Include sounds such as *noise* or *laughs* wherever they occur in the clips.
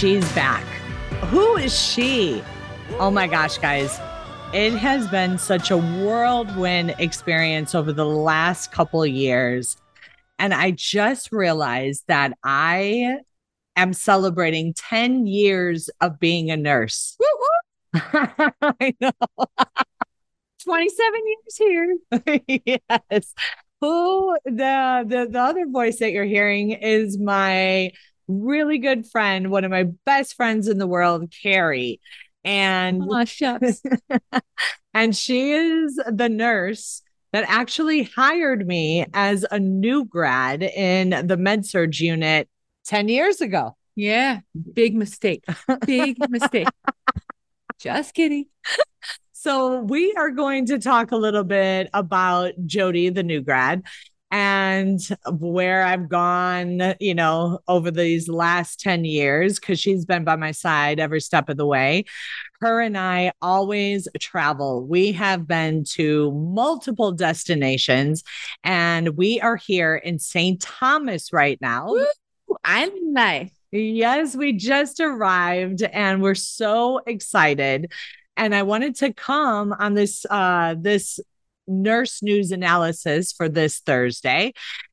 she's back. Who is she? Oh my gosh, guys. It has been such a whirlwind experience over the last couple of years. And I just realized that I am celebrating 10 years of being a nurse. *laughs* I know. 27 years here. *laughs* yes. Who the, the the other voice that you're hearing is my really good friend, one of my best friends in the world, Carrie. And oh, shucks. *laughs* and she is the nurse that actually hired me as a new grad in the med surg unit 10 years ago. Yeah, big mistake. Big *laughs* mistake. Just kidding. So, we are going to talk a little bit about Jodi, the new grad, and where I've gone, you know, over these last 10 years, because she's been by my side every step of the way. Her and I always travel. We have been to multiple destinations, and we are here in St. Thomas right now. I'm nice. Yes, we just arrived and we're so excited. And I wanted to come on this uh this nurse news analysis for this Thursday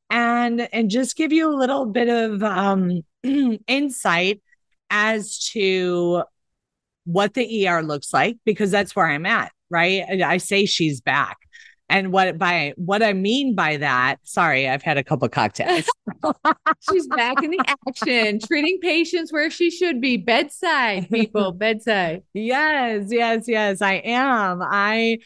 and and just give you a little bit of um *clears throat* insight as to what the ER looks like because that's where I'm at, right? I, say she's back. And what by what I mean by that, sorry, I've had a couple cocktails. *laughs* She's back in the action, treating patients where she should be, bedside people, bedside. *laughs* yes, yes, yes, I am. I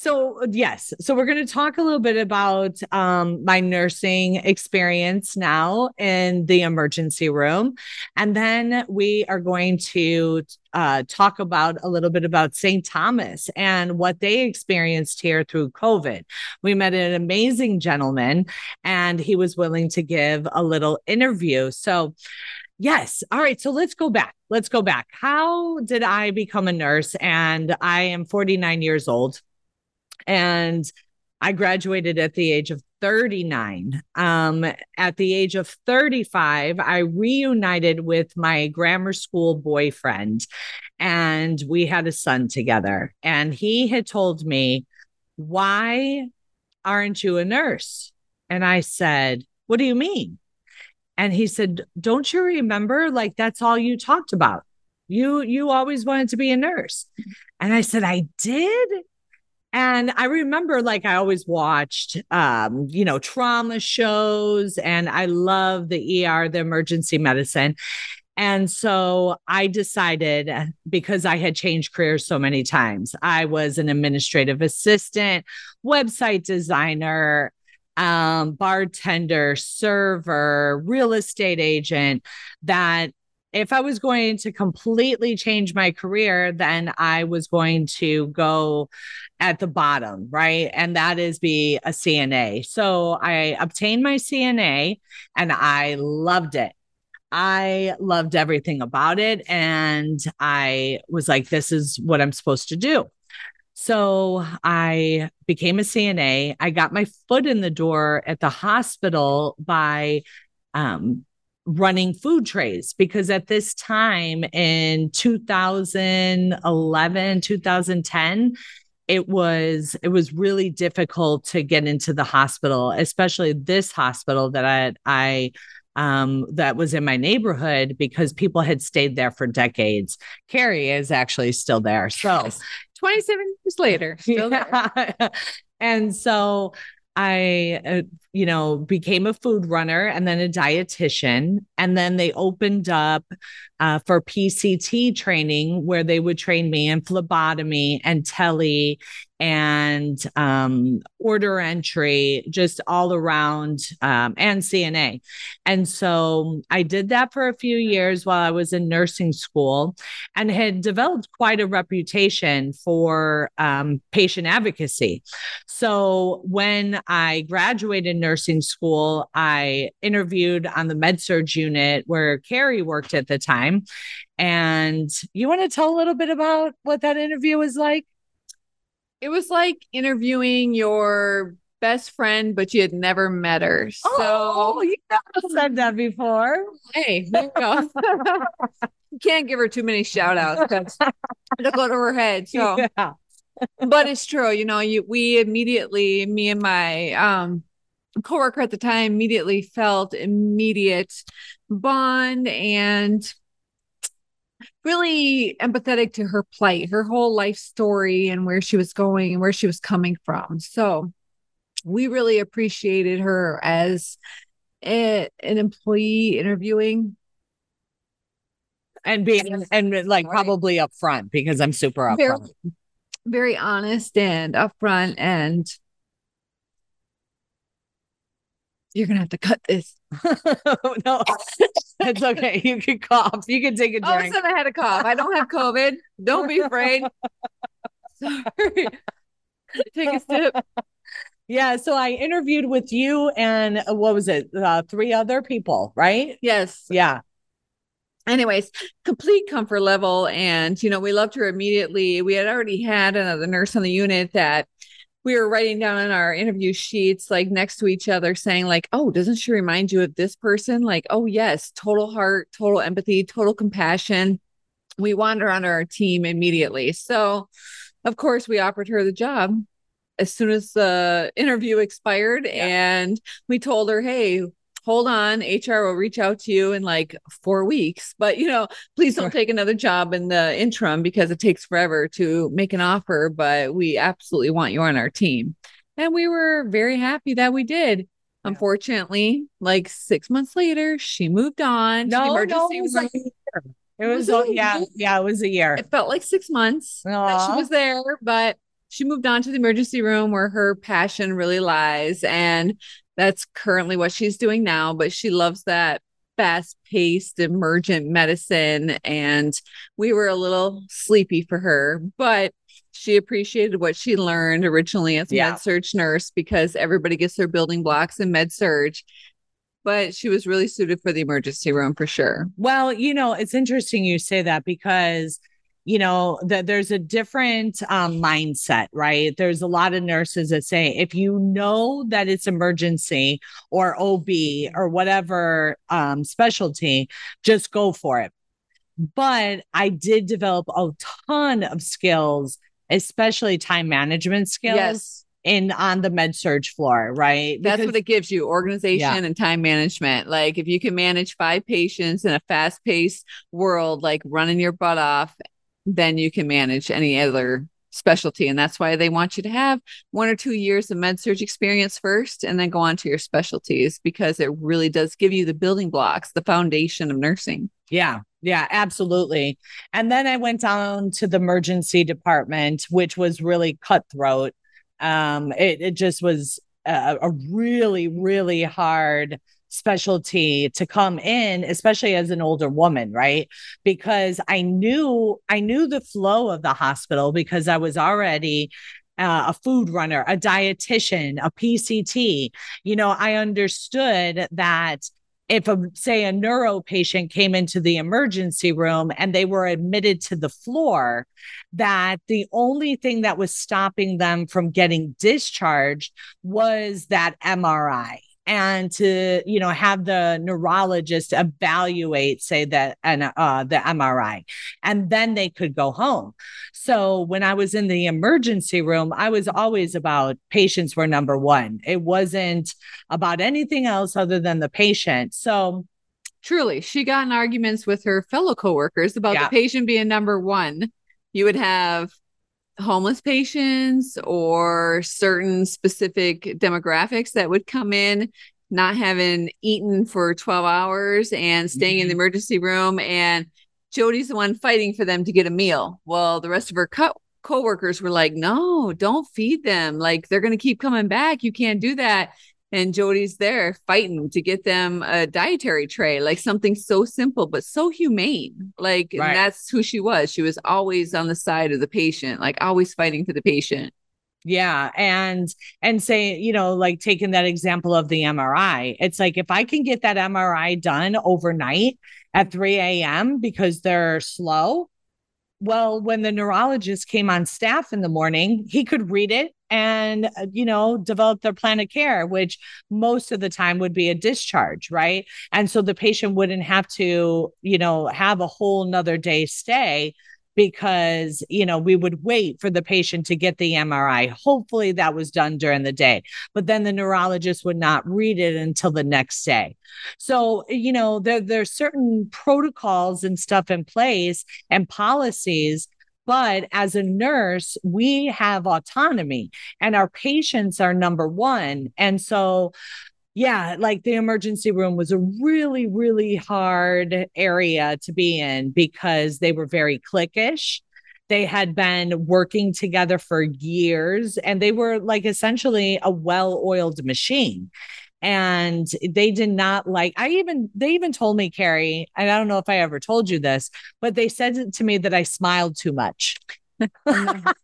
so yes, so we're going to talk a little bit about um, my nursing experience now in the emergency room, and then we are going to uh, talk about a little bit about St. Thomas and what they experienced here through COVID. We met an amazing gentleman, and he was willing to give a little interview. So. Yes. All right. So let's go back. Let's go back. How did I become a nurse? And I am 49 years old and I graduated at the age of 39. Um, at the age of 35, I reunited with my grammar school boyfriend and we had a son together. And he had told me, Why aren't you a nurse? And I said, What do you mean? And he said, Don't you remember? Like, that's all you talked about. You you always wanted to be a nurse. And I said, I did. And I remember like I always watched um, you know, trauma shows and I love the ER, the emergency medicine. And so I decided because I had changed careers so many times, I was an administrative assistant, website designer, um, bartender, server, real estate agent, that if I was going to completely change my career, then I was going to go at the bottom, right? And that is be a CNA. So I obtained my CNA and I loved it. I loved everything about it. And I was like, this is what I'm supposed to do. So I became a CNA. I got my foot in the door at the hospital by um, running food trays because at this time in 2011 2010 it was it was really difficult to get into the hospital especially this hospital that i i um, that was in my neighborhood because people had stayed there for decades. Carrie is actually still there. So 27 years later, still *laughs* yeah. *laughs* and so I, uh, you know, became a food runner and then a dietitian. And then they opened up uh, for PCT training where they would train me in phlebotomy and tele and um, order entry, just all around, um, and CNA. And so I did that for a few years while I was in nursing school and had developed quite a reputation for um, patient advocacy. So when I graduated nursing school, I interviewed on the med surg unit where Carrie worked at the time. And you want to tell a little bit about what that interview was like? It was like interviewing your best friend, but you had never met her. So oh, you never said that before. Hey, there you go. you can't give her too many shout outs because it'll go to her head. So *laughs* yeah. but it's true, you know, you we immediately, me and my um coworker at the time immediately felt immediate bond and really empathetic to her plight, her whole life story, and where she was going and where she was coming from. So we really appreciated her as a, an employee interviewing and being and like probably upfront because I'm super upfront. Very, very honest and upfront and you're gonna have to cut this. *laughs* no, it's okay. You can cough. You can take a drink. All of a sudden, I had a cough. I don't have COVID. Don't be afraid. *laughs* Sorry. take a sip. Yeah, so I interviewed with you and uh, what was it? Uh, three other people, right? Yes. Yeah. Anyways, complete comfort level. And, you know, we loved her immediately. We had already had another nurse on the unit that we were writing down on our interview sheets like next to each other saying like oh doesn't she remind you of this person? Like oh yes total heart total empathy total compassion. We want her on our team immediately. So of course we offered her the job as soon as the interview expired yeah. and we told her hey hold on hr will reach out to you in like four weeks but you know please don't take another job in the interim because it takes forever to make an offer but we absolutely want you on our team. And we were very happy that we did. Unfortunately like six months later she moved on. No, no it was like it was, was it yeah yeah it was a year. It felt like six months that she was there but she moved on to the emergency room where her passion really lies. And that's currently what she's doing now, but she loves that fast paced emergent medicine. And we were a little sleepy for her, but she appreciated what she learned originally as a yeah. med surg nurse because everybody gets their building blocks in med surg but she was really suited for the emergency room for sure. Well, you know, it's interesting you say that because you know that there's a different um, mindset right there's a lot of nurses that say if you know that it's emergency or ob or whatever um, specialty just go for it but i did develop a ton of skills especially time management skills yes in on the med surg floor, right? Because, That's what it gives you organization yeah. and time management. Like if you can manage five patients in a fast paced world, like running your butt off then you can manage any other specialty. And that's why they want you to have one or two years of med surg experience first and then go on to your specialties because it really does give you the building blocks, the foundation of nursing. Yeah. Yeah, absolutely. And then I went down to the emergency department, which was really cutthroat. Um, it, it just was a, a really, really hard specialty to come in especially as an older woman right? Because i knew i knew the flow of the hospital because i was already uh, a food runner a dietitian a pct you know i understood that if a say a neuro patient came into the emergency room and they were admitted to the floor that the only thing that was stopping them from getting discharged was that mri and to you know have the neurologist evaluate say that and uh, the mri and then they could go home. So when i was in the emergency room i was always about patients were number one. It wasn't about anything else other than the patient. So truly she got in arguments with her fellow coworkers about yeah. the patient being number one. You would have homeless patients or certain specific demographics that would come in not having eaten for 12 hours and staying mm-hmm. in the mm-hmm. emergency room and Jodi's the one fighting for them to get a meal. Well, the rest of her co- coworkers were like, "No, don't feed them. Like they're going to keep coming back. You can't do that." And Jodi's there fighting to get them a dietary tray, like something so simple but so humane. Like right. that's who she was. She was always on the side of the patient, like always fighting for the patient. Yeah. And and say, you know, like taking that example of the MRI, it's like if I can get that MRI done overnight at 3 a.m. because they're slow. Well, when the neurologist came on staff in the morning, he could read it and uh, you know develop their plan of care which most of the time would be a discharge right and so the patient wouldn't have to you know have a whole nother day stay because you know we would wait for the patient to get the MRI. Hopefully that was done during the day, but then the neurologist would not read it until the next day. So you know there there's certain protocols and stuff in place and policies but as a nurse, we have autonomy and our patients are number one. And so yeah, like the emergency room was a really, really hard area to be in because they were very cliquish. They had been working together for years and they were like essentially a well oiled machine. And they did not like, I even, they even told me, Carrie, and I don't know if I ever told you this, but they said to me that I smiled too much. Mm-hmm. *laughs*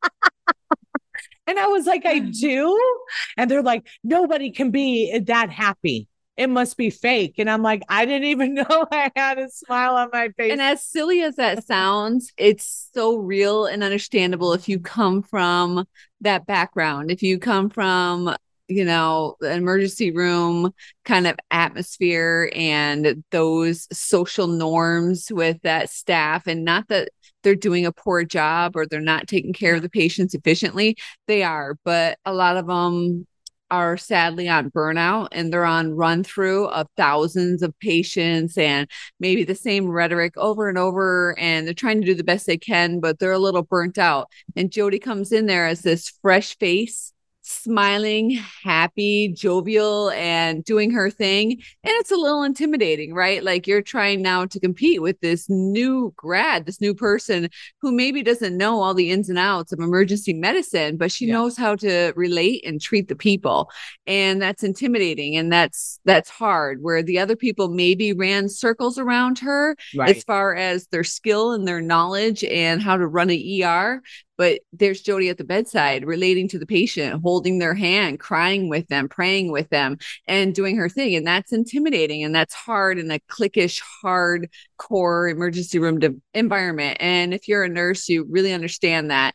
And I was like, I do. And they're like, nobody can be that happy. It must be fake. And I'm like, I didn't even *laughs* know I had a smile on my face. And as silly as that sounds, it's so real and understandable if you come from that background. If you come from you know, the emergency room kind of atmosphere and those social norms with that staff. And not that they're doing a poor job or they're not taking care of the patients efficiently. They are, but a lot of them are sadly on burnout and they're on run through of thousands of patients and maybe the same rhetoric over and over and they're trying to do the best they can but they're a little burnt out and Jodi comes in there as this fresh face smiling, happy, jovial, and doing her thing. And it's a little intimidating, right? Like you're trying now to compete with this new grad, this new person who maybe doesn't know all the ins and outs of emergency medicine, but she yeah. knows how to relate and treat the people. And that's intimidating and that's that's hard where the other people maybe ran circles around her right. as far as their skill and their knowledge and how to run an ER, but there's Jodi at the bedside relating to the patient, holding their hand, crying with them, praying with them, and doing her thing. And that's intimidating and that's hard in a cliquish, hard core emergency room de- environment. And if you're a nurse, you really understand that.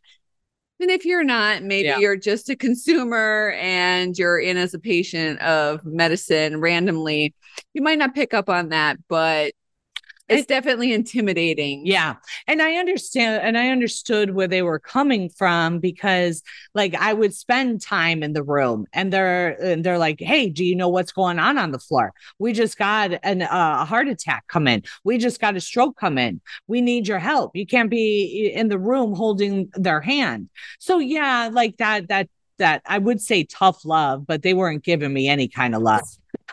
And if you're not, maybe yeah. you're just a consumer and you're in as a patient of medicine randomly, you might not pick up on that, but it's definitely intimidating. Yeah. And I understand and I understood where they were coming from because like I would spend time in the room and they're and they're like, "Hey, do you know what's going on on the floor? We just got an, uh, a heart attack come in. We just got a stroke come in. We need your help. You can't be in the room holding their hand." So yeah, like that that that I would say tough love, but they weren't giving me any kind of love.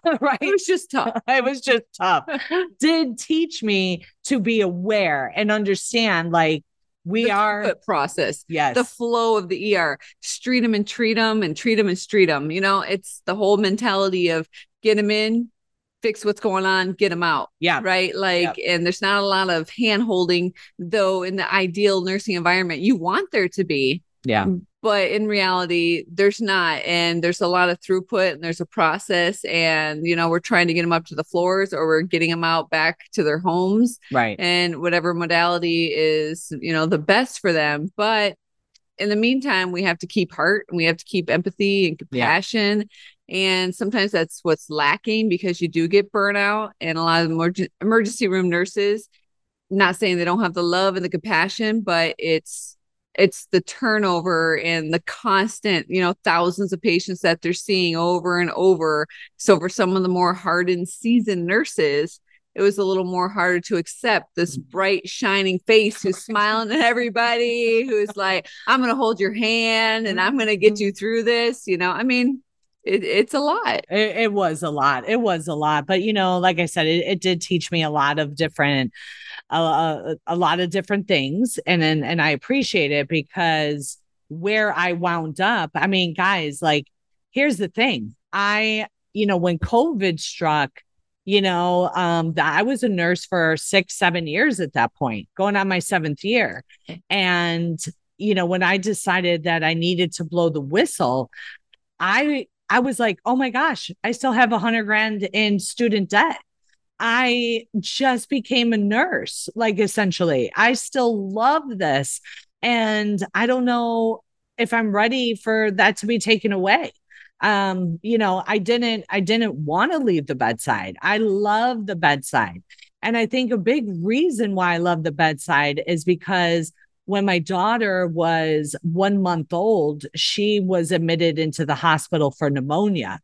*laughs* right? It was just tough. *laughs* it was just tough. *laughs* Did teach me to be aware and understand like we the are process. Yes. The flow of the ER, street them and treat them and treat them and street them. You know, it's the whole mentality of get them in, fix what's going on, get them out. Yeah. Right. Like, and there's not a lot of hand holding, though, in the ideal nursing environment, you want there to be. Yeah but in reality there's not and there's a lot of throughput and there's a process and you know we're trying to get them up to the floors or we're getting them out back to their homes right and whatever modality is you know the best for them but in the meantime we have to keep heart and we have to keep empathy and compassion yeah. and sometimes that's what's lacking because you do get burnout and a lot of emerg- emergency room nurses not saying they don't have the love and the compassion but it's it's the turnover and the constant, you know, thousands of patients that they're seeing over and over. So for some of the more hardened seasoned nurses, it was a little more harder to accept this mm. bright, shining face who's *laughs* smiling at everybody, who's like, I'm going to hold your hand and I'm going to get mm-hmm. you through this. You know, I mean, it, it's a lot. It, it, was a lot. It was a lot. But, you know, like I said, it, it did teach me a lot of different, uh, a lot of different things. And then, and I appreciate it because where I wound up, I mean, guys, like, here's the thing. I, you know, when COVID struck, you know um i was a nurse for six seven years at that point going on my seventh year and you know when i decided that i needed to blow the whistle i i was like oh my gosh i still have a hundred grand in student debt. I just became a nurse like essentially. I still love this and i don't know if i'm ready for that to be taken away. Um you know i didn't i didn't want to leave the bedside. I love the bedside. And i think a big reason why i love the bedside is because when my daughter was one month old, she was admitted into the hospital for pneumonia.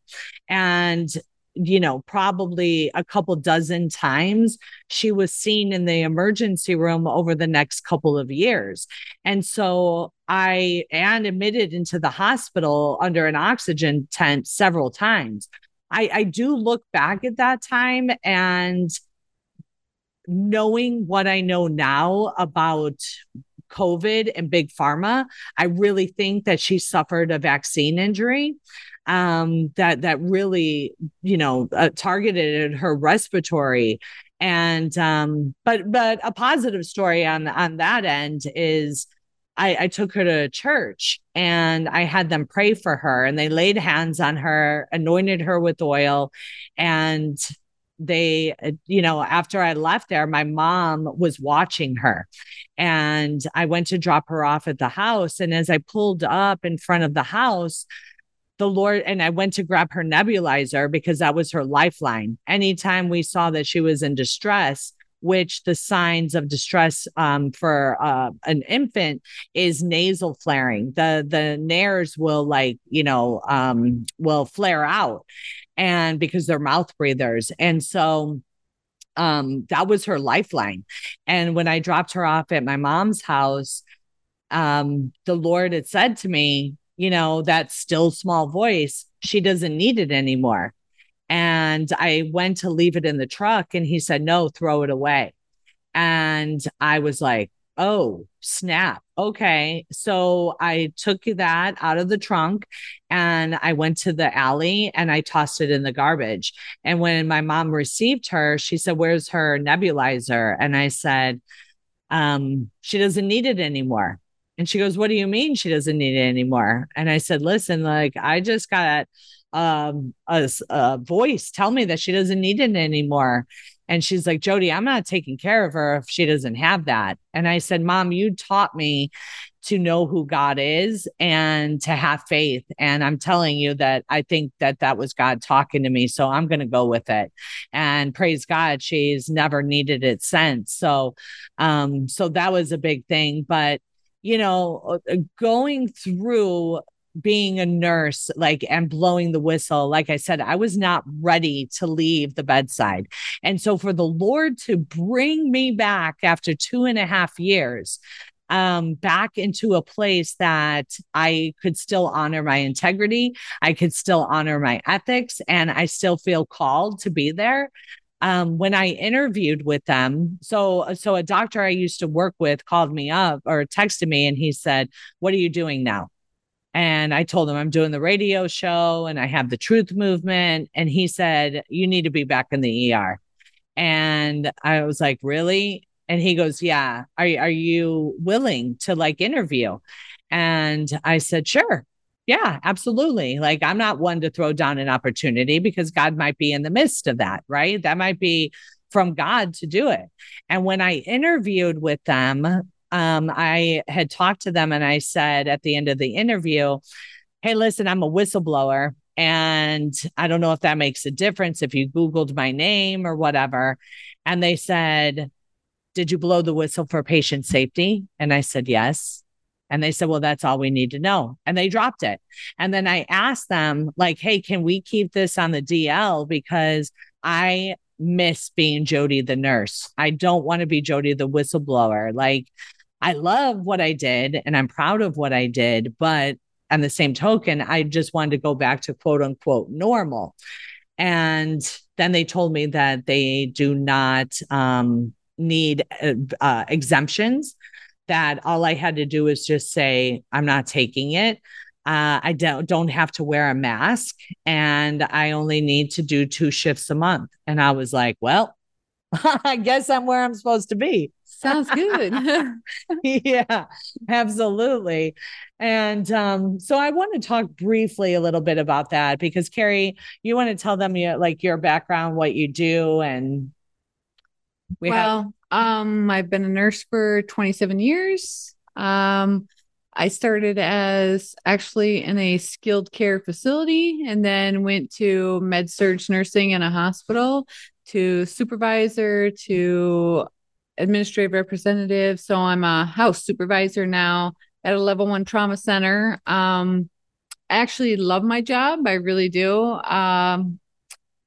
And you know, probably a couple dozen times she was seen in the emergency room over the next couple of years. And so I and admitted into the hospital under an oxygen tent several times. I, I do look back at that time and knowing what I know now about COVID and big pharma, I really think that she suffered a vaccine injury um, that that really you know uh, targeted her respiratory. And um, but but a positive story on on that end is I, I took her to church and I had them pray for her and they laid hands on her, anointed her with oil, and they uh, you know after i left there my mom was watching her and i went to drop her off at the house and as i pulled up in front of the house the Lord, and I went to grab her nebulizer because that was her lifeline. Anytime we saw that she was in distress, which the signs of distress um, for uh, an infant is nasal flaring. The the nares will like you know um, will flare out, and because they're mouth breathers, and so um, that was her lifeline. And when I dropped her off at my mom's house, um, the Lord had said to me, you know, that still small voice, she doesn't need it anymore. And I went to leave it in the truck and he said, no, throw it away. And I was like, oh, snap. Okay. So I took that out of the trunk and I went to the alley and I tossed it in the garbage. And when my mom received her, she said, Where's her nebulizer? And I said, um, She doesn't need it anymore. And she goes, What do you mean she doesn't need it anymore? And I said, Listen, like I just got um, a, a voice tell me that she doesn't need it anymore. And she's like, Jodi, I'm not taking care of her if she doesn't have that. And I said, Mom, you taught me to know who God is and to have faith. And I'm telling you that I think that that was God talking to me. So I'm going to go with it. And praise God, she's never needed it since. So, um, so that was a big thing. But you know, uh, going through being a nurse, like, and blowing the whistle, like I said, I was not ready to leave the bedside. And so for the Lord to bring me back after two and a half years, um, back into a place that I could still honor my integrity, I could still honor my ethics, and I still feel called to be there um, when I interviewed with them, so so a doctor I used to work with called me up or texted me, and he said, "What are you doing now?" And I told him I'm doing the radio show and I have the truth movement. And he said, You need to be back in the ER. And I was like, Really? And he goes, Yeah. Are, are you willing to like interview? And I said, Sure. Yeah, absolutely. Like I'm not one to throw down an opportunity because God might be in the midst of that, right? That might be from God to do it. And when I interviewed with them, um, I had talked to them and I said at the end of the interview, Hey, listen, I'm a whistleblower. And I don't know if that makes a difference if you Googled my name or whatever. And they said, Did you blow the whistle for patient safety? And I said, Yes. And they said, well, that's all we need to know. And they dropped it. And then I asked them, like, hey, can we keep this on the DL? Because I miss being Jodi the nurse. I don't want to be Jodi the whistleblower. Like, I love what I did and I'm proud of what I did. But on the same token, I just wanted to go back to quote unquote normal. And then they told me that they do not um, need uh, uh, exemptions, that all I had to do is just say, I'm not taking it. Uh, I don't don't have to wear a mask, and I only need to do two shifts a month. And I was like, well, *laughs* I guess I'm where I'm supposed to be. Sounds good. *laughs* *laughs* yeah, absolutely. And um, so I want to talk briefly a little bit about that because Carrie, you want to tell them your like your background, what you do, and we well, have- um, I've been a nurse for 27 years. Um, I started as actually in a skilled care facility and then went to med surg nursing in a hospital to supervisor to administrative representative. So I'm a house supervisor now at a level one trauma center. Um, I actually love my job. I really do. Um,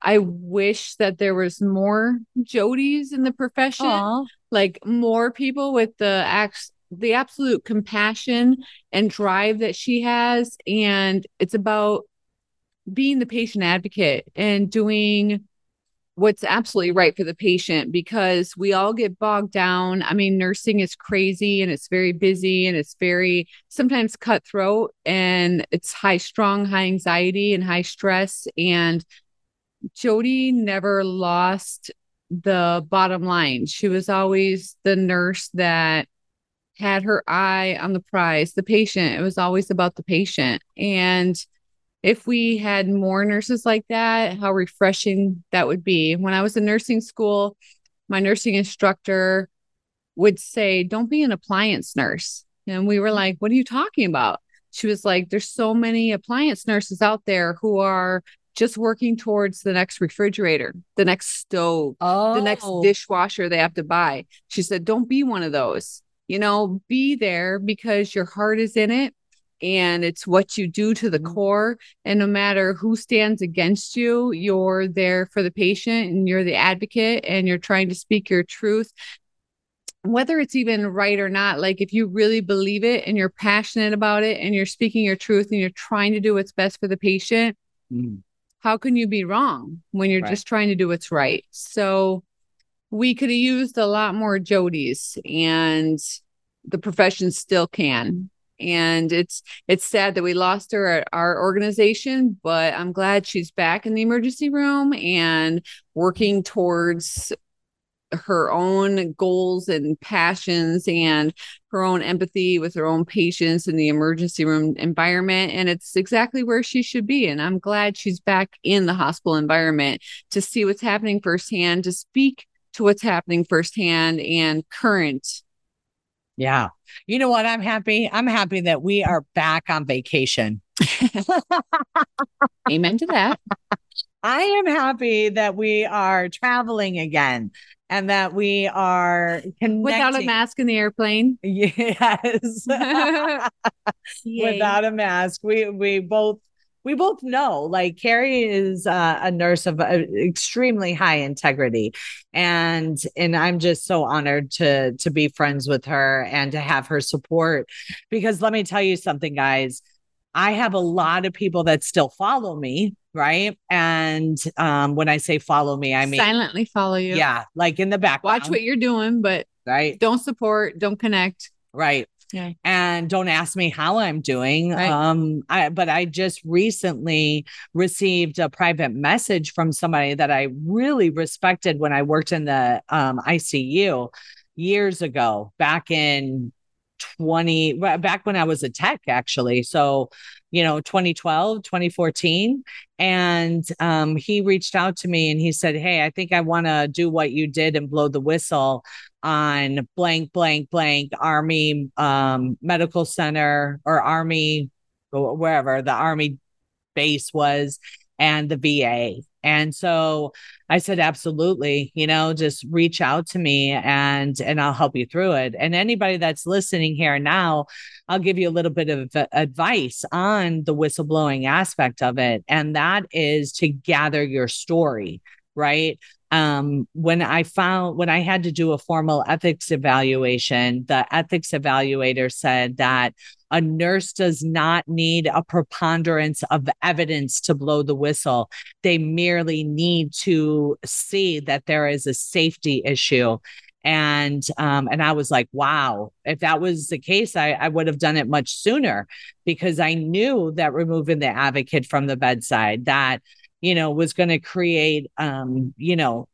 I wish that there was more Jodies in the profession, Aww. like more people with the acts the absolute compassion and drive that she has. And it's about being the patient advocate and doing what's absolutely right for the patient because we all get bogged down. I mean, nursing is crazy and it's very busy and it's very sometimes cutthroat and it's high strong, high anxiety and high stress. And Jodi never lost the bottom line. She was always the nurse that had her eye on the prize, the patient. It was always about the patient. And if we had more nurses like that, how refreshing that would be. When I was in nursing school, my nursing instructor would say, Don't be an appliance nurse. And we were like, What are you talking about? She was like, There's so many appliance nurses out there who are just working towards the next refrigerator, the next stove, oh. the next oh. dishwasher they have to buy. She said, Don't be one of those you know, be there because your heart is in it and it's what you do to the mm-hmm. core. And no matter who stands against you, you're there for the patient and you're the advocate and you're trying to speak your truth. Whether it's even right or not, like if you really believe it and you're passionate about it and you're speaking your truth and you're trying to do what's best for the patient, mm. how can you be wrong when you're right. just trying to do what's right? So, we could have used a lot more Jodies and the profession still can. And it's it's sad that we lost her at our organization, but I'm glad she's back in the emergency room and working towards her own goals and passions and her own empathy with her own patients in the emergency room environment. And it's exactly where she should be. And I'm glad she's back in the hospital environment to see what's happening firsthand, to speak to what's happening firsthand and current. Yeah. You know what? I'm happy. I'm happy that we are back on vacation. *laughs* Amen to that. I am happy that we are traveling again and that we are connecting. without a mask in the airplane. *laughs* Yes. *laughs* without a mask. We we both we both know like Carrie is uh, a nurse of uh, extremely high integrity. And and I'm just so honored to to be friends with her and to have her support. Because let me tell you something guys. I have a lot of people that still follow me right? And um when I say follow me I mean silently follow you. Yeah like in the back watch what you're doing but right. don't support don't connect. Right yeah. And don't ask me how I'm doing. Right. Um, I, but I just recently received a private message from somebody that I really respected when I worked in the um, ICU years ago, back in 20, back when I was a tech, actually. So, you know, 2012, 2014. And um, he reached out to me and he said, Hey, I think I want to do what you did and blow the whistle on blank, blank, blank Army um, Medical Center or Army, wherever the Army base was, and the VA. And so I said, absolutely, you know, just reach out to me and and I'll help you through it. And anybody that's listening here now, I'll give you a little bit of advice on the whistleblowing aspect of it. And that is to gather your story right? Um, when I found when I had to do a formal ethics evaluation, the ethics evaluator said that a nurse does not need a preponderance of evidence to blow the whistle. They merely need to see that there is a safety issue and um, and I was like, wow, if that was the case, I, I would have done it much sooner because I knew that removing the advocate from the bedside that you know was going to create um, you know.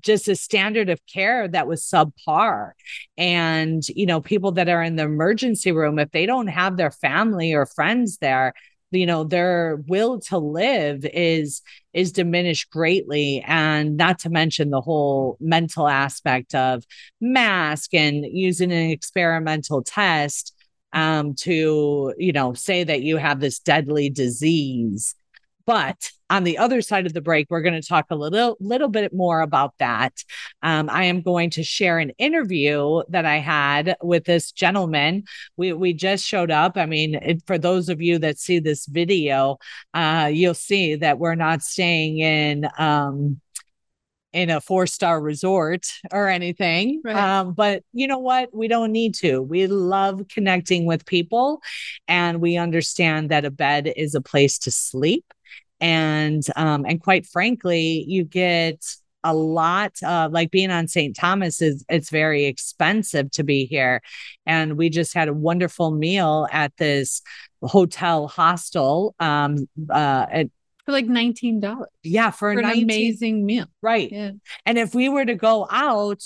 just a standard of care that was subpar. And, you know, people that are in the emergency room, if they don't have their family or friends there, you know their will to live is is diminished greatly and not to mention the whole mental aspect of mask and using an experimental test um, to you know say that you have this deadly disease but on the other side of the break, we're going to talk a little little bit more about that. Um, I am going to share an interview that I had with this gentleman. We we just showed up. I mean, it, for those of you that see this video, uh, you'll see that we're not staying in. Um, in a four star resort or anything. Right. Um, but you know what? We don't need to. We love connecting with people and we understand that a bed is a place to sleep and um, and quite frankly, you get a lot of like being on St. Thomas is it's very expensive to be here. And we just had a wonderful meal at this hotel hostel. Um uh at, for like nineteen dollars. Yeah, for, for 19, an amazing meal. Right. Yeah. And if we were to go out,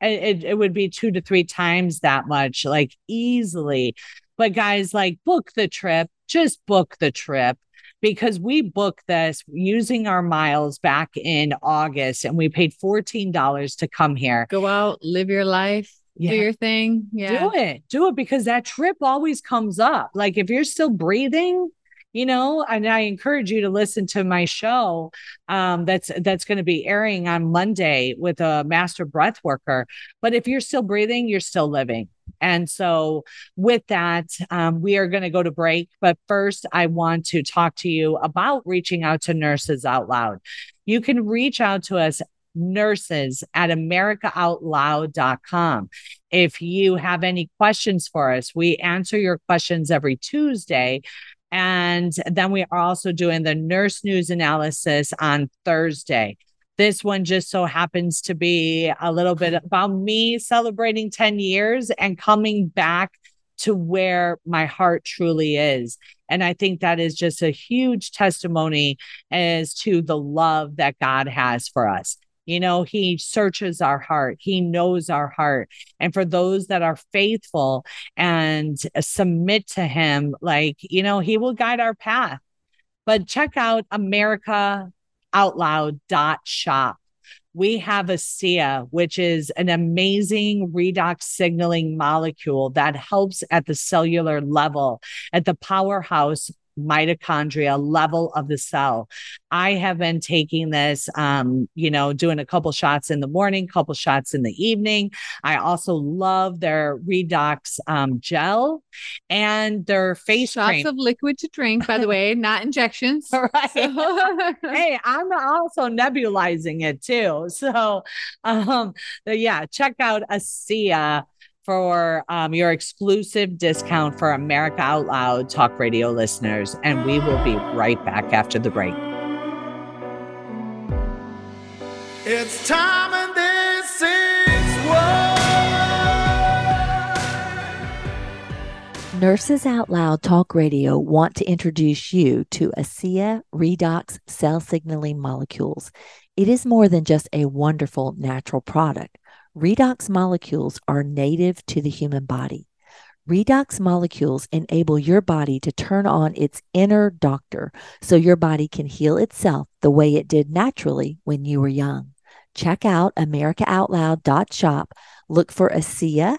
it, it would be two to three times that much, like easily. But guys, like book the trip, just book the trip because we booked this using our miles back in August and we paid $14 to come here. Go out, live your life. Yeah. Do your thing. Yeah. Do it. Do it because that trip always comes up. Like if you're still breathing, you know and i encourage you to listen to my show um, that's that's going to be airing on monday with a master breath worker. But if you're still breathing you're still living. And so with that um, we are going to go to break. But first i want to talk to you about reaching out to nurses out loud. You can reach out to us nurses at americaoutloud.com. If you have any questions for us, we answer your questions every Tuesday and then we are also doing the nurse news analysis on Thursday. This one just so happens to be a little bit about me celebrating 10 years and coming back to where my heart truly is. And I think that is just a huge testimony as to the love that God has for us. You know, he searches our heart, he knows our heart. And for those that are faithful and uh, submit to him, like, you know, he will guide our path. But check out americaoutloud.shop. We have ASEA, which is an amazing redox signaling molecule that helps at the cellular level, at the powerhouse mitochondria level of the cell. I have been taking this, um, you know, doing a couple shots in the morning, couple shots in the evening. I also love their Redox um, gel and their face shots cream. of liquid to drink, by the way, not injections. *laughs* right. So. *laughs* hey, I'm also nebulizing it too. So, um, yeah, check out ASEA for um, your exclusive discount for America Out Loud Talk Radio listeners. And we will be right back after the break. It's time and this is what. Nurses Out Loud Talk Radio want to introduce you to ASEA Redox Cell Signaling Molecules. It is more than just a wonderful natural product. Redox molecules are native to the human body. Redox molecules enable your body to turn on its inner doctor so your body can heal itself the way it did naturally when you were young. Check out americaoutloud.shop, look for ASEA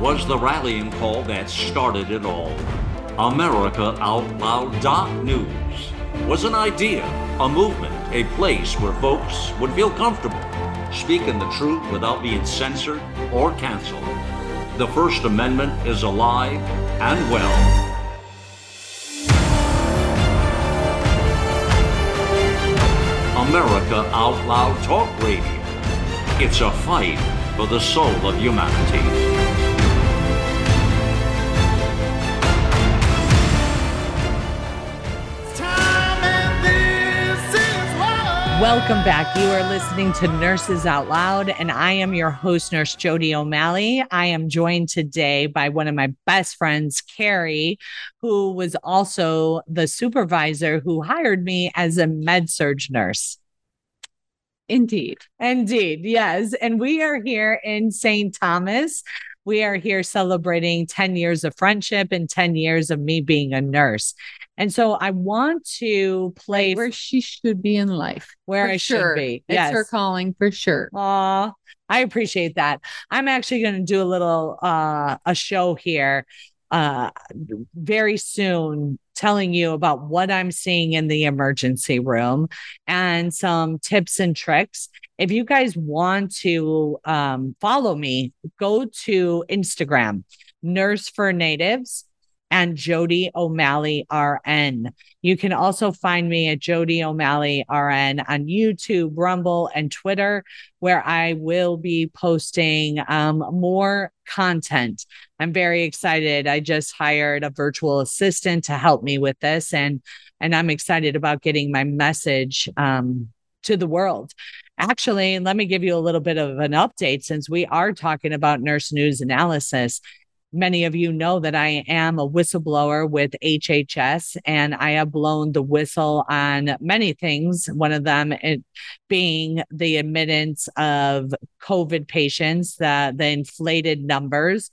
was the rallying call that started it all. America Out Loud News was an idea, a movement, a place where folks would feel comfortable speaking the truth without being censored or canceled. The First Amendment is alive and well. America Out Loud Talk Radio. It's a fight for the soul of humanity. Welcome back. You are listening to Nurses Out Loud, and I am your host, Nurse Jodi O'Malley. I am joined today by one of my best friends, Carrie, who was also the supervisor who hired me as a med surg nurse. Indeed. Indeed, yes. And we are here in St. Thomas. We are here celebrating 10 years of friendship and 10 years of me being a nurse. And so I want to play Where she should be in life. where For I sure. should be. It's her calling for sure. Aw, I appreciate that. I'm actually going to do a little uh a show here uh very soon telling you about what I'm seeing in the emergency room and some tips and tricks. If you guys want to um follow me, go to Instagram, Nurse for Natives and Jodi O'Malley RN. You can also find me at Jodi O'Malley RN on YouTube, Rumble, and Twitter, where I will be posting um, more content. I'm very excited. I just hired a virtual assistant to help me with this, and and I'm excited about getting my message um, to the world. Actually, let me give you a little bit of an update since we are talking about nurse news analysis many of you know that I am a whistleblower with HHS and I have blown the whistle on many things. One of them being the admittance of COVID patients, the, the inflated numbers.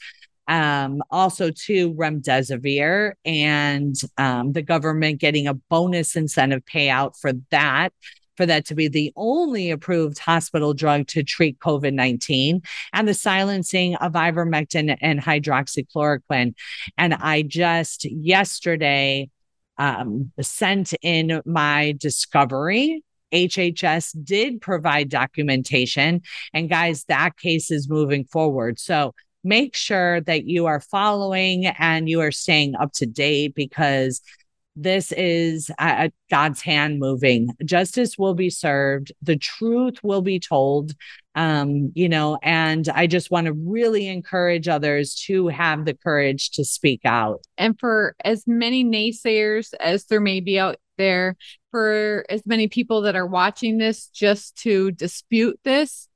Um, also to remdesivir and um, the government getting a bonus incentive payout for that for that to be the only approved hospital drug to treat COVID 19 and the silencing of ivermectin and hydroxychloroquine. And I just yesterday um, sent in my discovery. HHS did provide documentation. And guys, that case is moving forward. So make sure that you are following and you are staying up to date because this is God's hand moving. Justice will be served. The truth will be told. Um, you know, and I just want to really encourage others to have the courage to speak out. And for as many naysayers as there may be out there, for as many people that are watching this just to dispute this,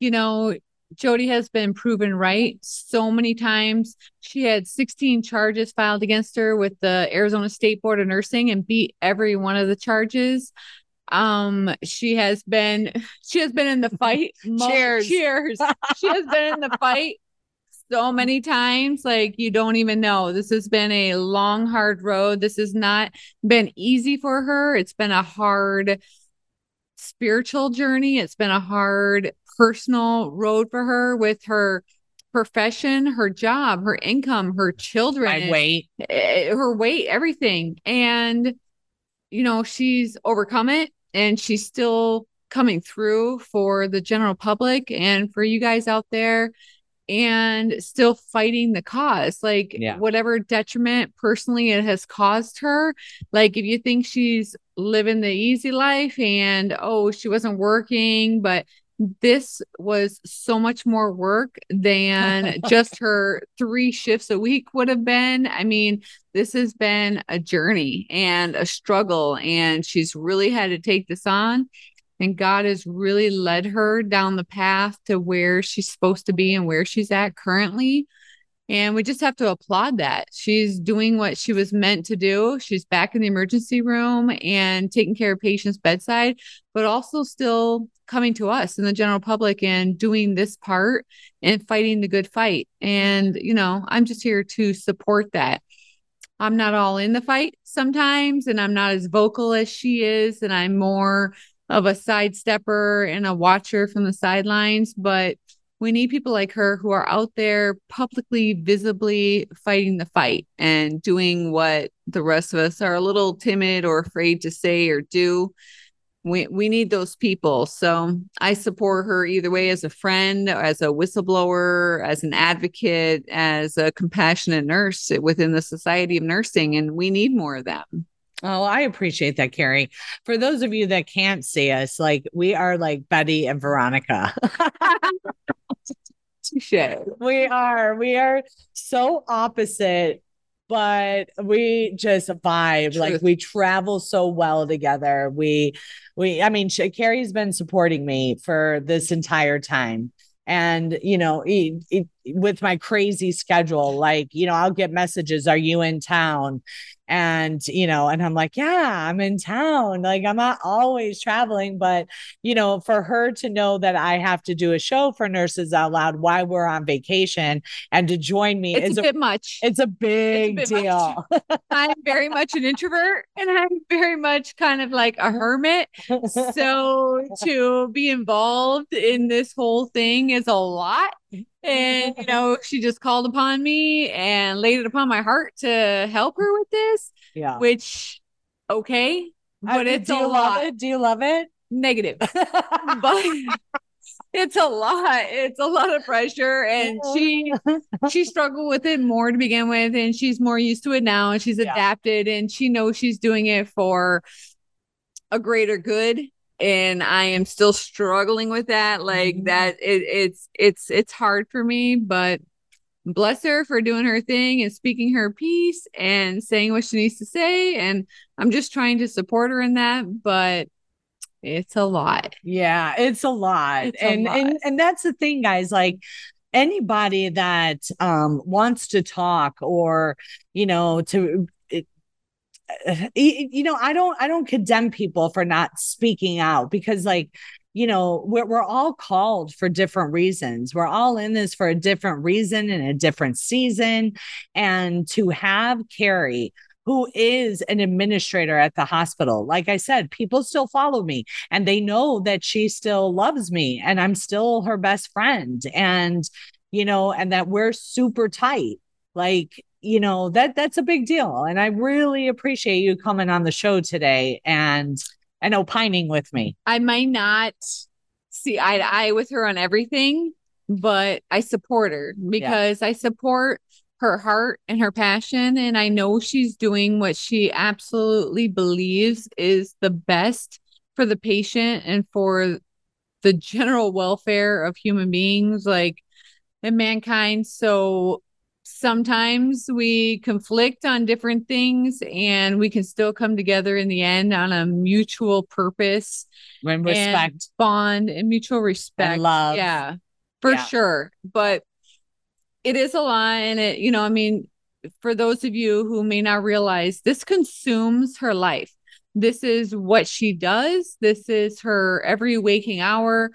you know, Jodi has been proven right so many times. She had 16 charges filed against her with the Arizona State Board of Nursing and beat every one of the charges. Um, she has been she has been in the fight. *laughs* Cheers. Cheers. she has been in the *laughs* fight so many times like you don't even know. This has been a long hard road. This has not been easy for her. It's been a hard spiritual journey. It's been a hard personal road for her with her profession, her job, her income, her children, I wait. eh, her weight, everything. And, you know, she's overcome it and she's still coming through for the general public and for you guys out there. and still fighting the cause like Yeah. whatever detriment personally it has caused her like if you think she's living the easy life and oh she wasn't working but this was so much more work than *laughs* just her three shifts a week would have been i mean this has been a journey and a struggle and she's really had to take this on and God has really led her down the path to where she's supposed to be and where she's at currently. And we just have to applaud that. She's doing what she was meant to do. She's back in the emergency room and taking care of patients bedside, but also still coming to us and the general public and doing this part and fighting the good fight. And, you know, I'm just here to support that. I'm not all in the fight sometimes, and I'm not as vocal as she is, and I'm more of a sidestepper and a watcher from the sidelines, but we need people like her who are out there publicly, visibly fighting the fight and doing what the rest of us are a little timid or afraid to say or do. We, we need those people. So I support her either way as a friend, as a whistleblower, as an advocate, as a compassionate nurse within the Society of Nursing. And we need more of them. Oh, I appreciate that, Carrie. For those of you that can't see us, like we are like Betty and Veronica. *laughs* We are. We are so opposite, but we just vibe. Like we travel so well together. We, we. I mean, Sh- Carrie's been supporting me for this entire time. And you know, with my crazy schedule, like you know, I'll get messages. Are you in town? And you know and i'm like yeah i'm in town like i'm not always traveling but you know for her to know that i have to do a show for nurses out loud while we're on vacation and to join me It's is a bit much. it's a big bit much. deal *laughs* I'm very much an introvert and I'm very much kind of like a hermit. So *laughs* to be involved in this whole thing is a lot. And, you know, she just called upon me and laid it upon my heart to help her with this, yeah which, okay, but Uh, it's do a you love lot it do you love it negative. *laughs* But *laughs* it's a lot. It's a lot of pressure. And she, she *laughs* struggled with it more to begin with and she's more used to it now and she's Yeah. adapted and she knows she's doing it for a greater good and i am still struggling with that like Mhm. that it, it's it's it's hard for me but bless her for doing her thing and speaking her piece and saying what she needs to say and i'm just trying to support her in that but it's a lot Yeah, it's a lot. It's a and lot. and and that's the thing guys, like anybody that um wants to talk or you know to *sighs* you know, I don't I don't condemn people for not speaking out because like you know, we're we're all called for different reasons. We're all in this for a different reason and a different season and to have Carrie who is an administrator at the hospital. Like I said, people still follow me and they know that she still loves me and I'm still her best friend and you know and that we're super tight like you know that that's a big deal and I really appreciate you coming on the show today and and opining with me I might not see eye to eye with her on everything, but I support her because I support her heart and her passion. And I know she's doing what she absolutely believes is the best for the patient and for the general welfare of human beings, like and mankind. So sometimes we conflict on different things and we can still come together in the end on a mutual purpose and respect bond and mutual respect. love. yeah for Yeah. sure. But it is a lot and it you know i mean for those of you who may not realize this consumes her life. This is what she does. This is her every waking hour.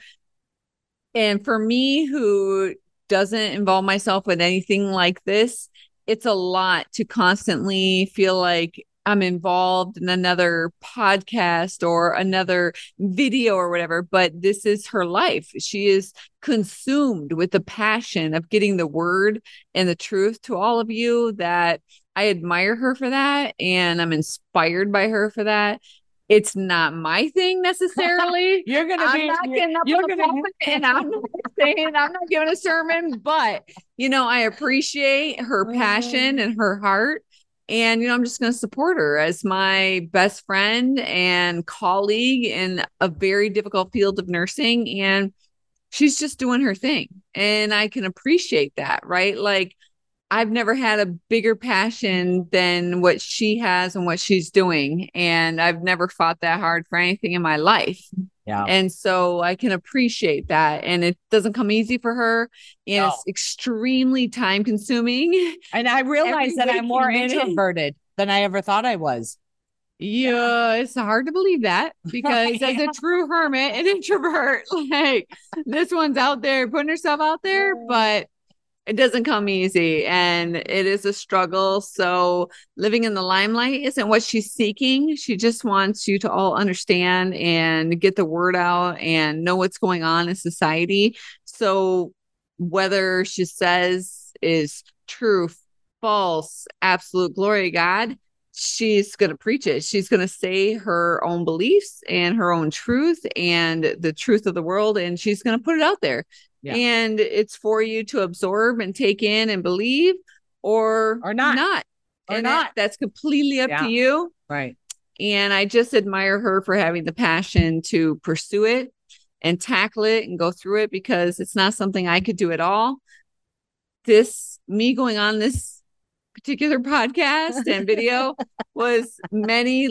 And for me who doesn't involve myself with anything like this it's a lot to constantly feel like I'm involved in another podcast or another video or whatever, but this is her life. She is consumed with the passion of getting the word and the truth to all of you that I admire her for that and I'm inspired by her for that. It's not my thing necessarily. *laughs* You're gonna I'm be not getting up you're gonna- and I'm not saying I'm not giving a sermon, but you know, I appreciate her Mm-hmm. passion and her heart. And you know, I'm just gonna support her as my best friend and colleague in a very difficult field of nursing. And she's just doing her thing. And I can appreciate that, right? Like I've never had a bigger passion than what she has and what she's doing. And I've never fought that hard for anything in my life. Yeah. And so I can appreciate that. And it doesn't come easy for her. And No. it's extremely time consuming. And I *laughs* realize that I'm more introverted than I ever thought I was. Yeah, it's hard to believe that *laughs* because as a true hermit and *laughs* introvert, like this one's out there putting herself out there, but it doesn't come easy and it is a struggle. So living in the limelight isn't what she's seeking. She just wants you to all understand and get the word out and know what's going on in society. So whether she says is true, false, absolute glory God, she's going to preach it. She's going to say her own beliefs and her own truth and the truth of the world, and she's going to put it out there. Yeah. And it's for you to absorb and take in and believe or Or not. Not. Or and that- not. that's completely up Yeah. to you. Right. And I just admire her for having the passion to pursue it and tackle it and go through it because it's not something I could do at all. This, me going on this particular *laughs* podcast and video *laughs* was many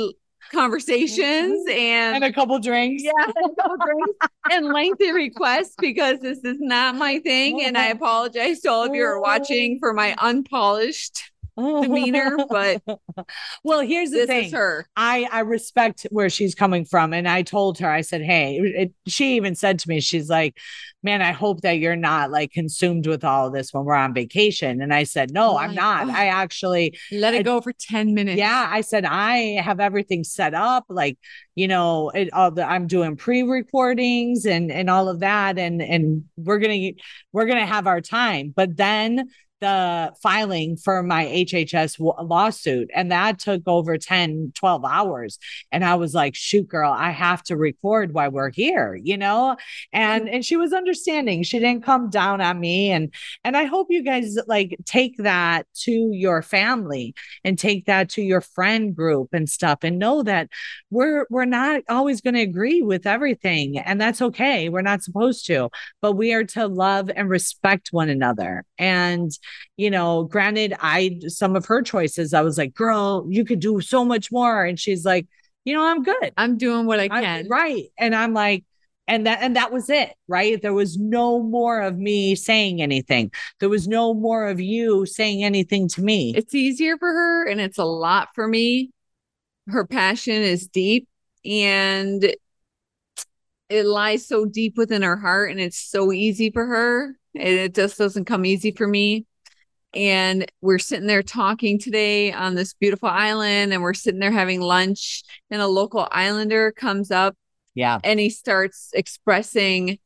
conversations mm-hmm. and, And a couple drinks. yeah, couple drinks *laughs* and lengthy requests because this is not my thing. And I apologize to all of you who are watching for my unpolished demeanor, but *laughs* well, here's the this thing. is her. I I respect where she's coming from, and I told her, I said, "Hey," it, she even said to me, she's like, "Man, I hope that you're not like consumed with all of this when we're on vacation." And I said, "No, oh I'm not. oh. I actually, Let it I- go for 10 minutes. yeah." I said, "I have everything set up, like you know, it all the I'm doing pre-recordings and and all of that, and and we're gonna we're gonna have our time, but then." The filing for my HHS wa- lawsuit and that took over 10 12 hours. And I was like shoot girl I have to record while we're here you know? And mm-hmm. and she was understanding. She didn't come down on me. And and I hope you guys like take that to your family and take that to your friend group and stuff and know that we're we're not always going to agree with everything. And that's okay. We're not supposed to. But we are to love and respect one another. And you know granted i some of her choices i was like girl you could do so much more and she's like you know i'm good I'm doing what I I- can. right and i'm like and that and that was it right there was no more of me saying anything there was no more of you saying anything to me It's easier for her and it's a lot for me. Her passion is deep and it lies so deep within her heart and it's so easy for her. And it just doesn't come easy for me. And we're sitting there talking today on this beautiful island and we're sitting there having lunch and a local islander comes up yeah. and he starts expressing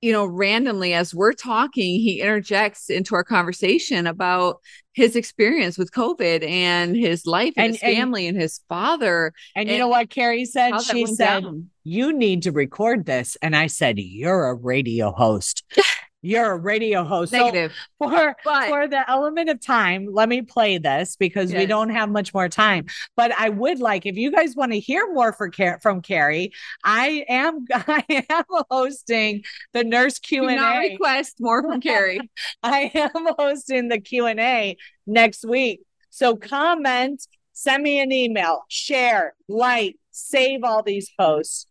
you know randomly as we're talking he interjects into our conversation about his experience with covid and his life and, And- his and- family and his father. And you know what carrie said? she said down. you need to record this. And i said you're a radio host *laughs* you're a radio host So negative for but for the element of time, let me play this because we don't have much more time. But I would like if you guys want to hear more for Car- from Carrie, I am *laughs* I am hosting the nurse Q and A. request more from carrie *laughs* I am hosting the Q and A next week. So comment, send me an email, share, like, save all these posts,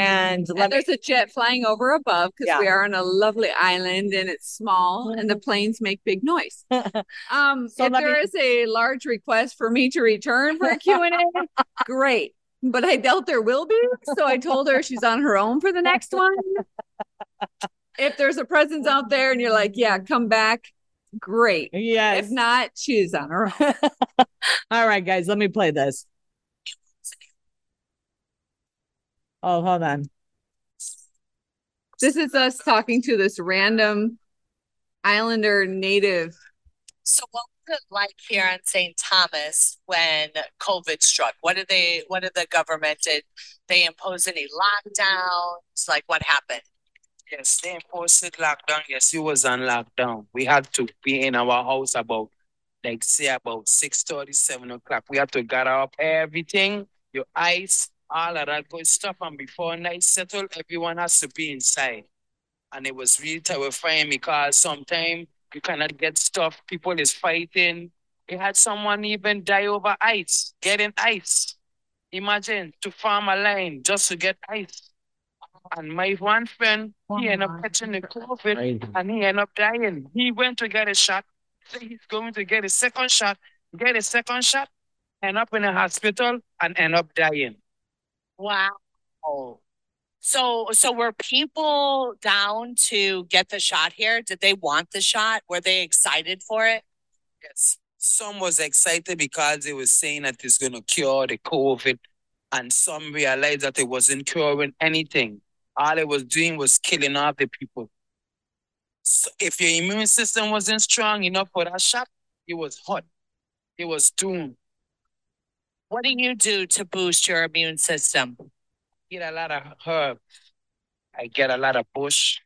and and let me. there's a jet flying over above because Yeah. we are on a lovely island and it's small and the planes make big noise *laughs* um So if there me- is a large request for me to return for a q&a *laughs* great but i doubt there will be so i told her she's on her own for the next one if there's a presence out there and you're like yeah come back great Yes. if not she's on her own *laughs* All right, guys, let me play this. Oh, hold on. this is us talking to this random islander native So what was it like here on St. Thomas when COVID struck? What did they what did the government did they impose any lockdowns? Like what happened? Yes, they imposed lockdown. Yes, it was on lockdown. We had to be in our house about like say about 6 37 o'clock. We had to gather up everything, your ice, all of that good stuff. And before night settled, everyone has to be inside. And it was really terrifying because sometimes you cannot get stuff. People is fighting. We had someone even die over ice, getting ice. Imagine to farm a line just to get ice. And my one friend, he oh ended up catching the COVID and he ended up dying. He went to get a shot. So he's going to get a second shot, get a second shot, end up in a hospital and end up dying. Wow. So, so were people down to get the shot here? Did they want the shot? Were they excited for it? Yes. Some was excited because they was saying that it's going to cure the COVID, and some realized that it wasn't curing anything. All it was doing was killing off the people. So if your immune system wasn't strong enough for that shot, it was hot. It was doomed. What do you do to boost your immune system? get a lot of herbs. I get a lot of bush.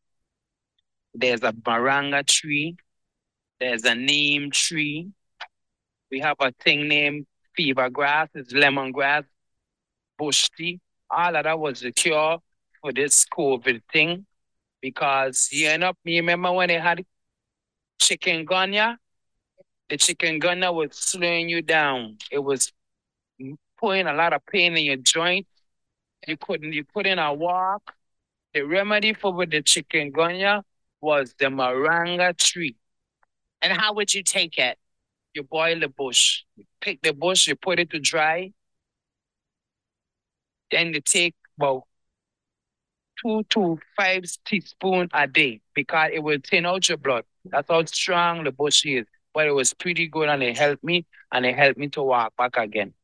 There's a baranga tree. There's a neem tree. We have a thing named fever grass. It's lemongrass, bush tea. All of that was the cure for this COVID thing because you end up, you remember when they had chicken chikungunya? The chicken chikungunya was slowing you down. It was putting a lot of pain in your joint you couldn't, you couldn't walk. The remedy for the chikungunya was the maranga tree. And how would you take it? You boil the bush. You pick the bush, you put it to dry. Then you take about two to five teaspoons a day because it will thin out your blood. That's how strong the bush is. But it was pretty good and it helped me and it helped me to walk back again.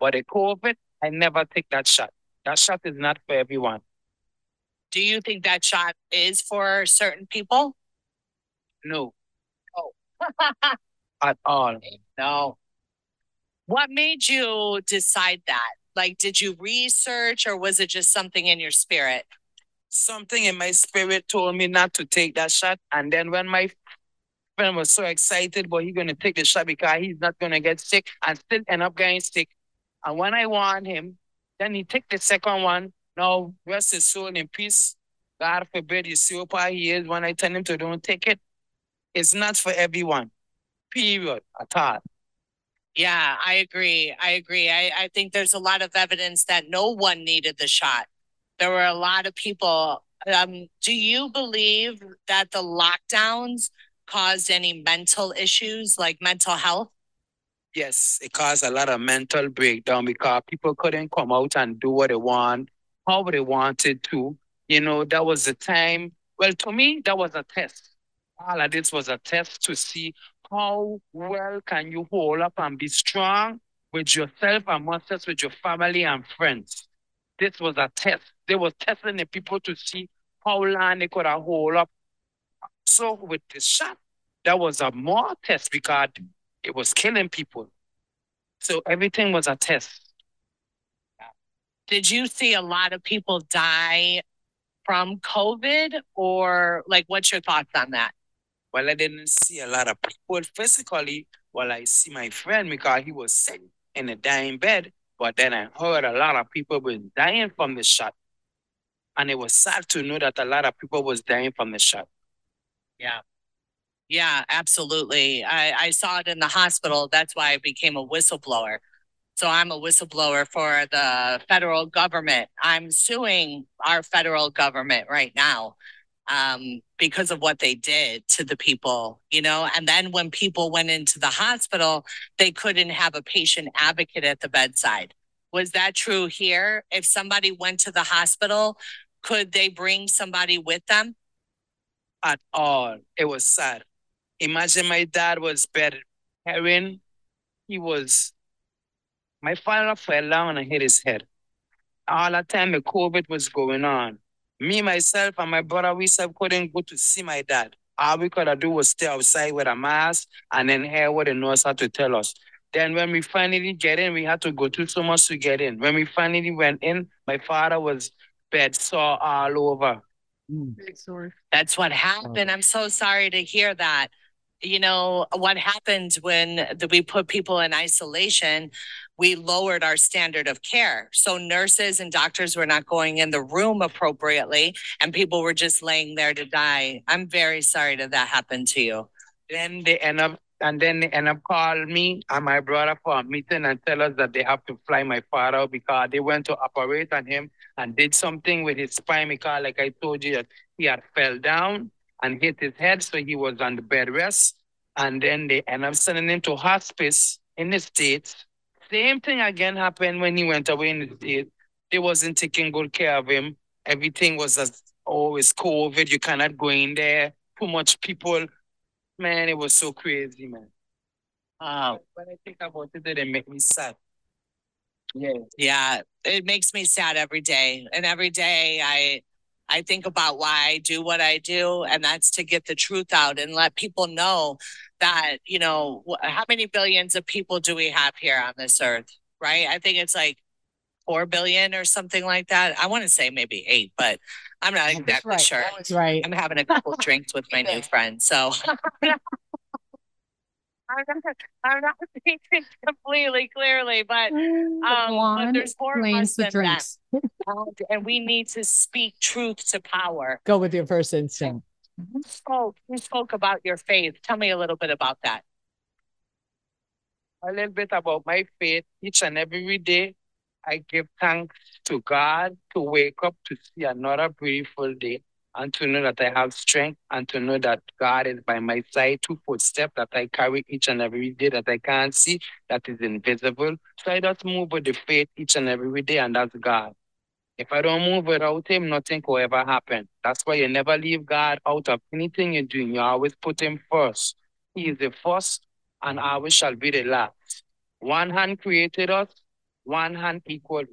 But the COVID, I never take that shot. That shot is not for everyone. Do you think that shot is for certain people? No. Oh. *laughs* At all. No. What made you decide that? Like, did you research or was it just something in your spirit? Something in my spirit told me not to take that shot. And then when my friend was so excited, but he's going to take the shot because he's not going to get sick and still end up getting sick. And when I warned him, then he take the second one. Now rest his soul in peace. God forbid you see what he is when I tell him to don't take it. It's not for everyone. Period. At all. Yeah, I agree. I agree. I, I think there's a lot of evidence that no one needed the shot. There were a lot of people. Um, do you believe that the lockdowns caused any mental issues like mental health? Yes, it caused a lot of mental breakdown because people couldn't come out and do what they want, how they wanted to. You know, that was the time. Well, to me, that was a test. All of this was a test to see how well can you hold up and be strong with yourself and monsters with your family and friends. This was a test. They were testing the people to see how long they could hold up. So with the shot, that was a more test because it was killing people. So everything was a test. Did you see a lot of people die from COVID or like what's your thoughts on that? Well, I didn't see a lot of people physically. Well, I see my friend because he was sick in a dying bed. But then I heard a lot of people were dying from the shot. And it was sad to know that a lot of people was dying from the shot. Yeah. Yeah, absolutely. I, I saw it in the hospital. That's why I became a whistleblower. So I'm a whistleblower for the federal government. I'm suing our federal government right now um, because of what they did to the people, you know. And then when people went into the hospital, they couldn't have a patient advocate at the bedside. Was that true here? If somebody went to the hospital, could they bring somebody with them? At all. It was sad. Imagine my dad was bed bedridden. He was, my father fell down and hit his head. All the time the COVID was going on. Me, myself, and my brother, we said couldn't go to see my dad All we could do was stay outside with a mask and then hear what the nurse had to tell us. Then when we finally get in, we had to go through so much to get in. When we finally went in, my father was bed sore all over. Hmm. That's what happened. Oh. I'm so sorry to hear that. You know, what happened when the, we put people in isolation, we lowered our standard of care. So nurses and doctors were not going in the room appropriately and people were just laying there to die. I'm very sorry that that happened to you. Then they end up and then they end up call me and my brother for a meeting and tell us that they have to fly my father because they went to operate on him and did something with his spine because like I told you that he had fell down and hit his head, so he was on the bed rest. And then they end up sending him to hospice in the States. Same thing again happened when he went away in the States. They wasn't taking good care of him. Everything was as oh, always COVID. You cannot go in there. Too much people. Man, it was so crazy, man. Wow. When I think about it, it make me sad. Yeah. Yeah, it makes me sad every day. And every day I I think about why I do what I do and that's to get the truth out and let people know that, you know, how many billions of people do we have here on this earth, right? I think it's like 4 billion or something like that. I want to say maybe 8, but I'm not exactly sure. Right. I'm having a couple *laughs* drinks with my new friend, so *laughs* I'm not, I'm not speaking completely clearly, but um, but blonde there's more of explains us the than that, drinks. *laughs* and, and we need to speak truth to power. Go with your first instinct. You spoke, you spoke about your faith. Tell me a little bit about that. a little bit about my faith each and every day. I give thanks to God to wake up to see another beautiful day and to know that I have strength and to know that God is by my side, two footsteps that I carry each and every day that I can't see, that is invisible. So I just move with the faith each and every day, and that's God. If I don't move without Him, nothing will ever happen. That's why you never leave God out of anything you're doing. You always put Him first. He is the first, and always shall be the last. One hand created us, one hand equal.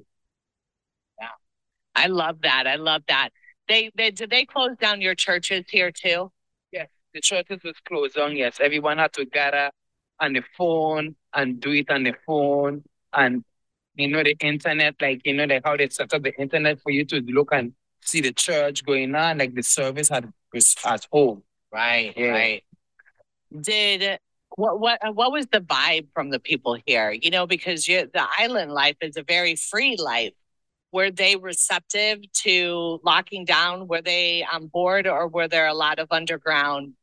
I love that. I love that. They, they did they close down your churches here too? Yes, the churches was closed down. Yes, everyone had to gather on the phone and do it on the phone. And, you know, the internet, like, you know, like how they set up the internet for you to look and see the church going on, like the service had was at home. Right, Yeah. right. Did what what uh, what was the vibe from the people here? You know, because you, the island life is a very free life. Were they receptive to locking down? Were they on board, or were there a lot of underground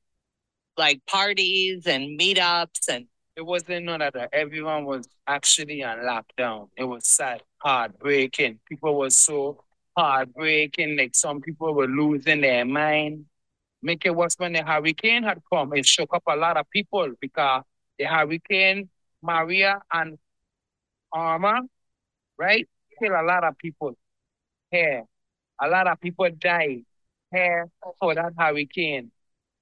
like parties and meetups and It wasn't none of that. Everyone was actually on lockdown. It was sad, heartbreaking. People were so heartbreaking. Like some people were losing their mind. Make it worse when the hurricane had come. It shook up a lot of people because the hurricane, Maria and Irma, right? Killed a lot of people here. A lot of people died here for that hurricane.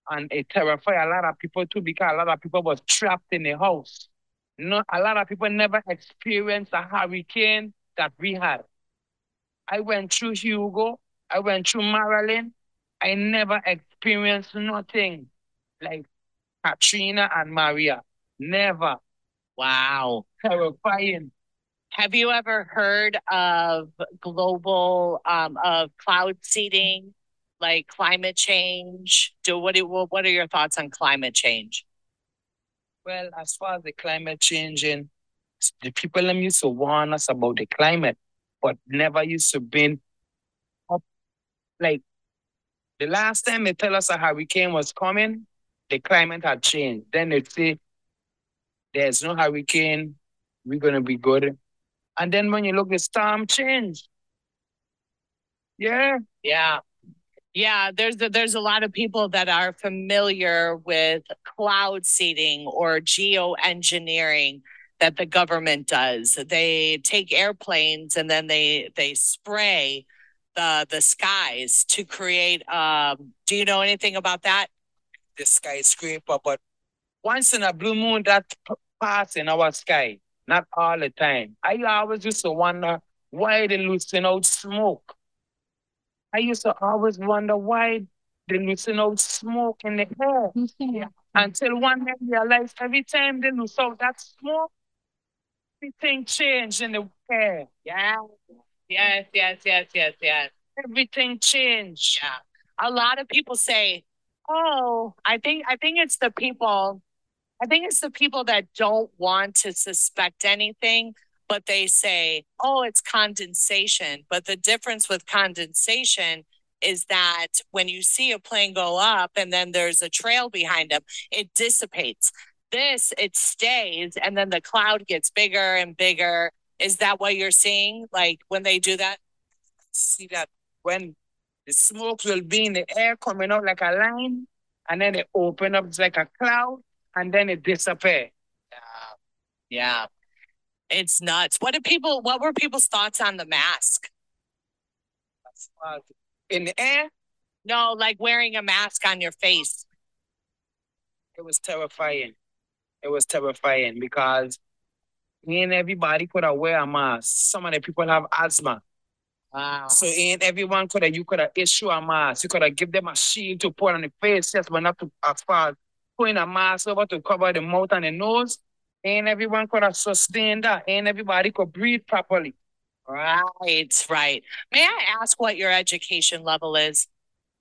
And it terrified a lot of people too because a lot of people was trapped in the house. No, a lot of people never experienced a hurricane that we had. I went through Hugo. I went through Marilyn. I never experienced nothing like Katrina and Maria. Never. wow? Terrifying. Have you ever heard of global um, of cloud seeding, like climate change? Do what? do- What are your thoughts on climate change? Well, as far as the climate changing, the people them used to warn us about the climate, but never used to bring up like the last time they tell us a hurricane was coming, the climate had changed. Then they say there's no hurricane, we're gonna be good. And then when you look, the storm changed. Yeah. Yeah. Yeah, there's a, there's a lot of people that are familiar with cloud seeding or geoengineering that the government does. They take airplanes and then they they spray the the skies to create um do you know anything about that? the skyscraper, but once in a blue moon that p- pass in our sky, not all the time. I always used to wonder why they loosen out smoke. I used to always wonder why the they loosen out smoke in the air. Yeah. Until one day realized every time they lose out that smoke, everything changed in the air. Yeah. Yes, yes, yes, yes, yes. Everything changed. Yeah. A lot of people say, Oh, I think I think it's the people I think it's the people that don't want to suspect anything, but they say, oh, it's condensation. But the difference with condensation is that when you see a plane go up and then there's a trail behind them, it dissipates. This, it stays, and then the cloud gets bigger and bigger. Is that what you're seeing? Like when they do that? See that when the smoke will be in the air coming out like a line, and then it open up like a cloud, and then it disappear. Yeah. Yeah. It's nuts. What did people what were people's thoughts on the mask? In the air? No, like wearing a mask on your face. It was terrifying. It was terrifying because ain't everybody could have wear a mask. Some of the people have asthma. Wow. So ain't everyone could have you could have issue a mask. You could have give them a shield to put on the face, yes, but not to as far as putting a mask over to cover the mouth and the nose. Ain't everyone could have sustained that. Ain't everybody could breathe properly. Right, right. May I ask what your education level is?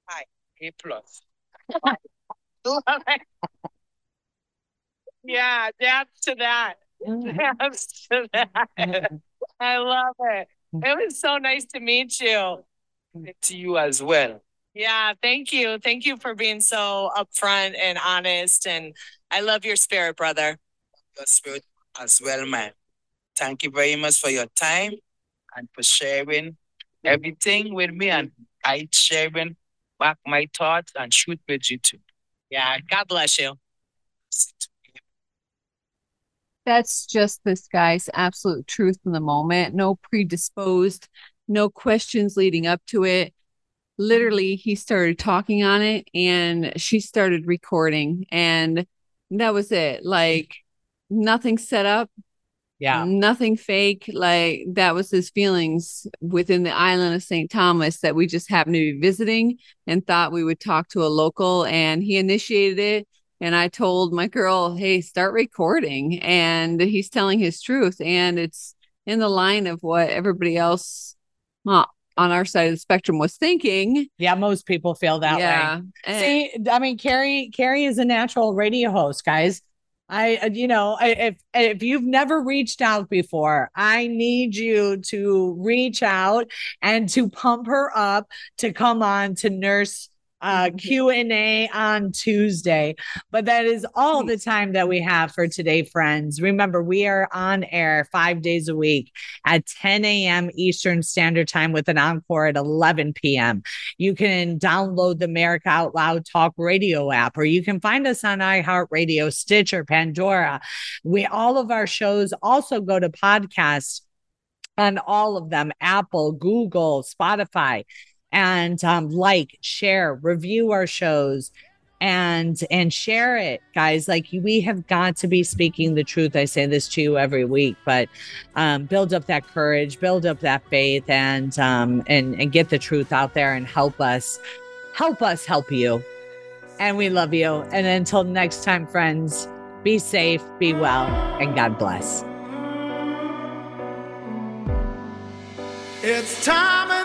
Hi, A plus. *laughs* yeah, that's to that. Mm. That's to that. *laughs* I love it. It was so nice to meet you. To you as well. Yeah, thank you. Thank you for being so upfront and honest. And I love your spirit, brother. Your spirit as well, man. Thank you very much for your time and for sharing everything with me and I sharing back my thoughts and shoot with you too. Yeah, God bless you. That's just this guy's absolute truth in the moment. No predisposed, no questions leading up to it. Literally, he started talking on it and she started recording, and that was it. Like, nothing set up, yeah. Nothing fake. Like that was his feelings within the island of St. Thomas that we just happened to be visiting and thought we would talk to a local. And he initiated it. And I told my girl, hey, start recording. And he's telling his truth. And it's in the line of what everybody else well, on our side of the spectrum was thinking. Yeah, most people feel that yeah. way. See, I mean, Carrie, Carrie is a natural radio host, guys. I, uh, you know, if if you've never reached out before, I need you to reach out and to pump her up to come on to nurse uh, *laughs* mm-hmm. Q&A on Tuesday. But that is all the time that we have for today, friends. Remember, we are on air five days a week at 10 a.m. Eastern Standard Time with an encore at 11 p.m. You can download the America Out Loud Talk Radio app, or you can find us on iHeartRadio, Stitcher, Pandora. We all of our shows also go to podcasts on all of them Apple, Google, Spotify and um, like, share, review our shows and and share it guys. Like we have got to be speaking the truth. I say this to you every week but um, build up that courage build up that faith and um, and and get the truth out there and help us help us help you. And we love you. And until next time friends be safe be well and god bless. It's time